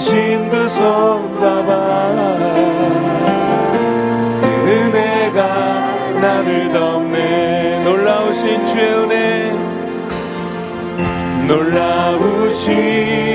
달리신 그 손봐봐 그 은혜가 나를 덮네. 놀라우신 주의 은혜. 놀라우신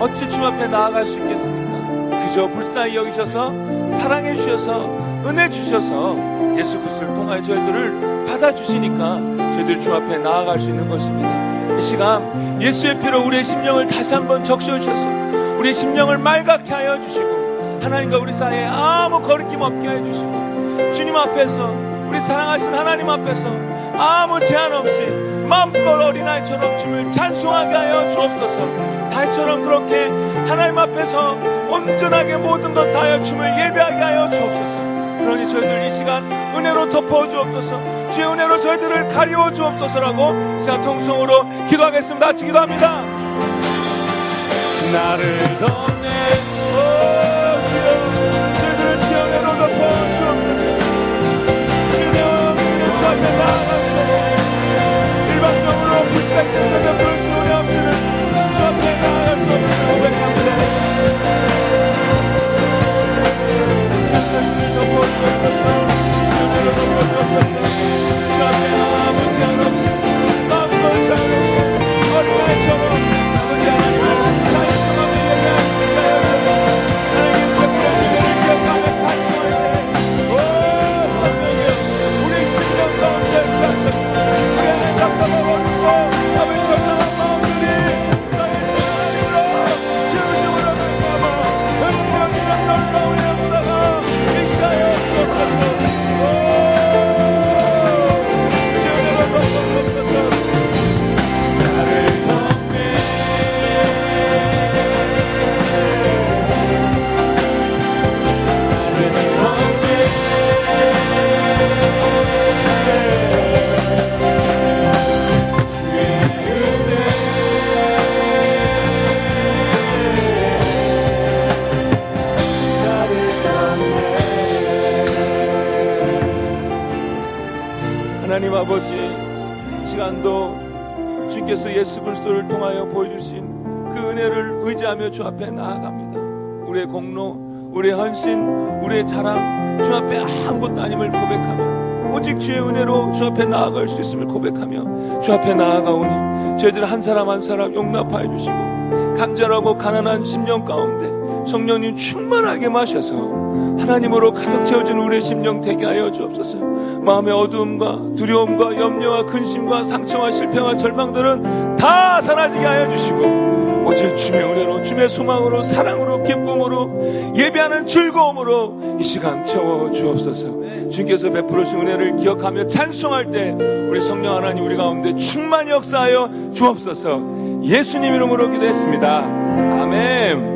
어찌 주 앞에 나아갈 수 있겠습니까? 그저 불쌍히 여기셔서 사랑해 주셔서 은혜 주셔서 예수 그리스도를 통하여 저희들을 받아 주시니까 저희들 주 앞에 나아갈 수 있는 것입니다. 이 시간 예수의 피로 우리의 심령을 다시 한번 적셔 주셔서 우리의 심령을 맑게 하여 주시고 하나님과 우리 사이에 아무 거리낌 없게 해 주시고 주님 앞에서 우리 사랑하신 하나님 앞에서 아무 제한 없이 마음껏 어린아이처럼 주를 찬송하게 하여 주옵소서 달처럼 그렇게 하나님 앞에서 온전하게 모든 것 다하여 춤을 예배하게 하여 주옵소서. 그러니 저희들 이 시간 은혜로 덮어 주옵소서. 주의 은혜로 저희들을 가리워 주옵소서라고 시간 통성으로 기도하겠습니다. 같이 기도합니다. 나를 덮 주 앞에 나아갑니다. 우리의 공로, 우리의 헌신, 우리의 자랑 주 앞에 아무것도 아님을 고백하며 오직 주의 은혜로 주 앞에 나아갈 수 있음을 고백하며 주 앞에 나아가오니 저희들 한 사람 한 사람 용납하여 주시고 간절하고 가난한 심령 가운데 성령님 충만하게 마셔서 하나님으로 가득 채워진 우리의 심령 되게 하여 주옵소서. 마음의 어두움과 두려움과 염려와 근심과 상처와 실패와 절망들은 다 사라지게 하여 주시고 오직 주의 은혜로 주의 소망으로 사랑으로 기쁨으로 예배하는 즐거움으로 이 시간 채워 주옵소서. 주께서 베풀으신 은혜를 기억하며 찬송할 때 우리 성령 하나님 우리 가운데 충만히 역사하여 주옵소서. 예수님 이름으로 기도했습니다. 아멘.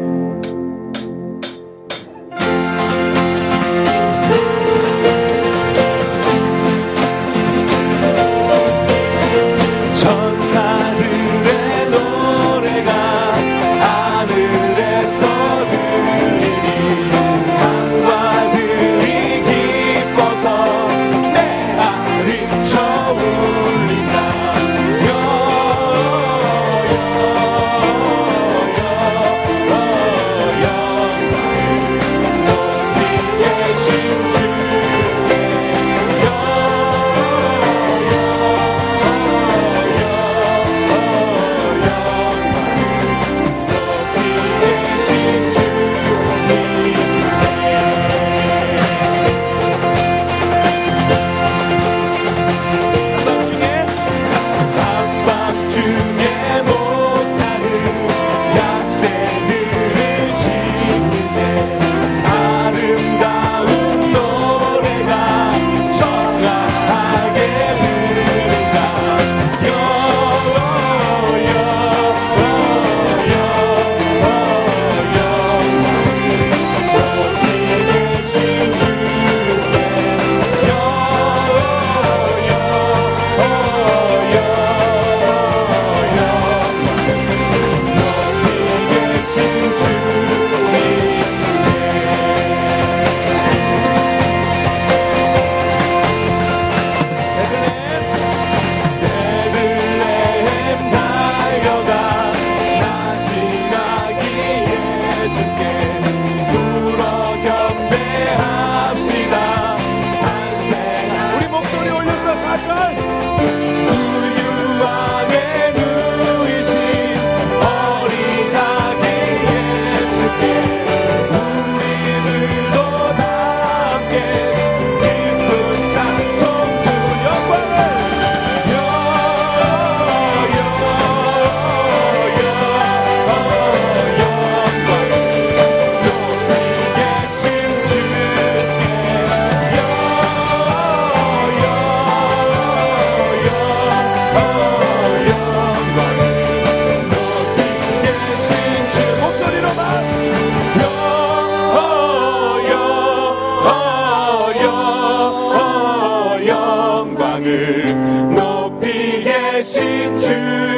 땅을 높이 계신 주.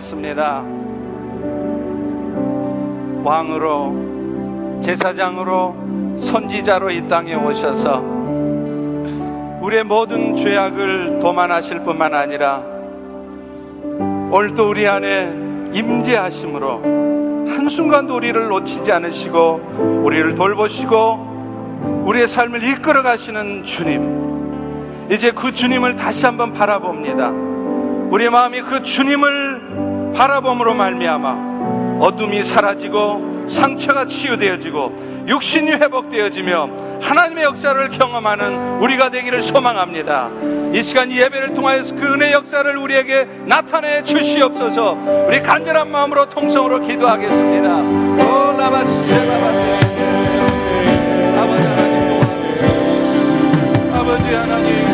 기도하겠습니다. 왕으로, 제사장으로, 선지자로 이 땅에 오셔서 우리의 모든 죄악을 도만하실 뿐만 아니라 오늘도 우리 안에 임재하심으로 한순간도 우리를 놓치지 않으시고 우리를 돌보시고 우리의 삶을 이끌어 가시는 주님 이제 그 주님을 다시 한번 바라봅니다 우리의 마음이 그 주님을 바라봄으로 말미암아 어둠이 사라지고 상처가 치유되어지고 육신이 회복되어지며 하나님의 역사를 경험하는 우리가 되기를 소망합니다. 이 시간 이 예배를 통하여서 그 은혜 역사를 우리에게 나타내 주시옵소서. 우리 간절한 마음으로 통성으로 기도하겠습니다. 아버지 하나님 아버지 하나님